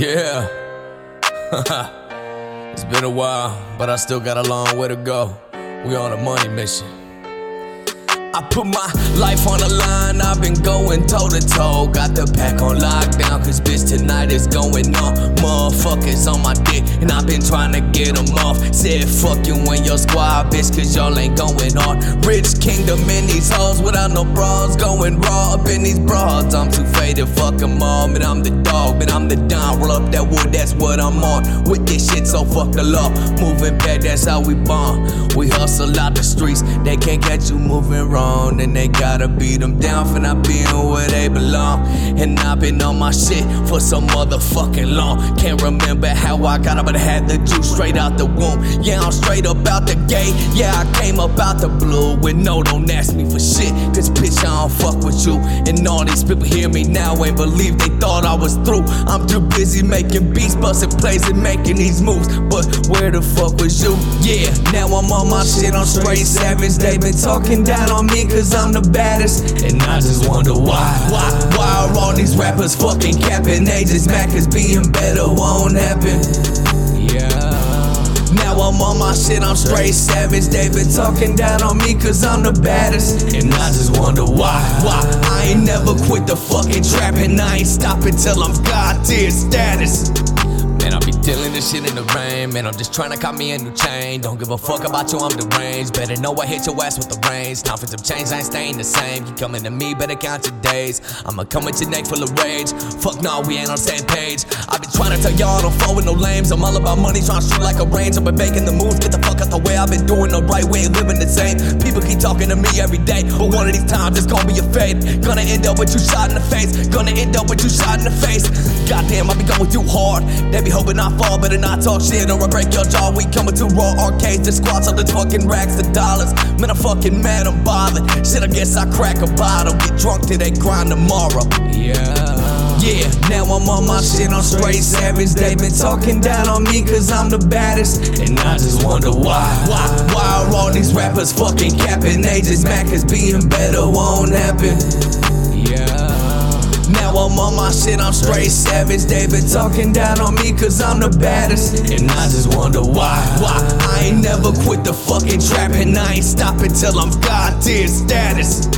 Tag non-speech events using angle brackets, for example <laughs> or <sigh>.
Yeah. <laughs> it's been a while, but I still got a long way to go. We on a money mission. I put my life on the line, I've been going toe to toe. Got the pack on lockdown, cause bitch, tonight is going on. Motherfuckers on my dick, and I've been trying to get them off. Said fuck you and your squad, bitch, cause y'all ain't going on. Rich kingdom in these hoes without no bras. Going raw up in these broads. I'm too faded, fuck them all. Man, I'm the dog, but I'm the don. Roll up that wood, that's what I'm on. With this shit, so fuck the law. Moving back, that's how we bond. We hustle out the streets, they can't catch you moving wrong and they gotta beat them down for not being where they belong. And I've been on my shit for so motherfucking long. Can't remember how I got up, but I had the juice straight out the womb. Yeah, I'm straight up out the gate. Yeah, I came up out the blue with no, don't ask me for shit. Cause bitch, I don't fuck with you. And all these people hear me now ain't believe they thought I was through. I'm too busy making beats, busting plays, and making these moves. But where the fuck was you? Yeah, now I'm on my shit, I'm straight savage. They been talking down on me cause I'm the baddest. And I just wonder why. Why, why these rappers fucking capping? They just mad cause being better won't happen. Yeah. Now I'm on my shit, I'm straight savage. They been talking down on me cause I'm the baddest. And I just wonder why. Why? I ain't never quit the fucking trapping. I ain't stopping till I'm God tier status. Man, I be dealing this shit in the rain. Man, I'm just trying to cop me a new chain. Don't give a fuck about you, I'm deranged. Better know I hit your ass with the range. Time for some change, I ain't staying the same. You coming to me, better count your days. I'ma come with your neck full of rage. Fuck no, we ain't on the same page. I been trying to tell y'all don't fall with no lames. I'm all about money, trying to shoot like a range. I've been making the moves, get the fuck out the way. I've been doing the right way, living the same. People talking to me every day, but one of these times it's gonna be a fade. Gonna end up with you shot in the face. Gonna end up with you shot in the face. Goddamn, I be going too hard. They be hoping I fall, better not talk shit or I break your jaw. We coming to raw arcades, the squats up the fucking racks of dollars. Man, I'm fucking mad, I'm bothered. Shit, I guess I crack a bottle, get drunk till they grind tomorrow. Yeah. Yeah, now I'm on my shit, I'm straight savage. They been talking down on me cause I'm the baddest. And I just wonder why. Why, why are all these rappers fucking capping? They just mad cause being better won't happen. Yeah. Now I'm on my shit, I'm straight savage. They been talking down on me cause I'm the baddest. And I just wonder why. Why? I ain't never quit the fucking trapping. I ain't stopping till I'm goddamn status.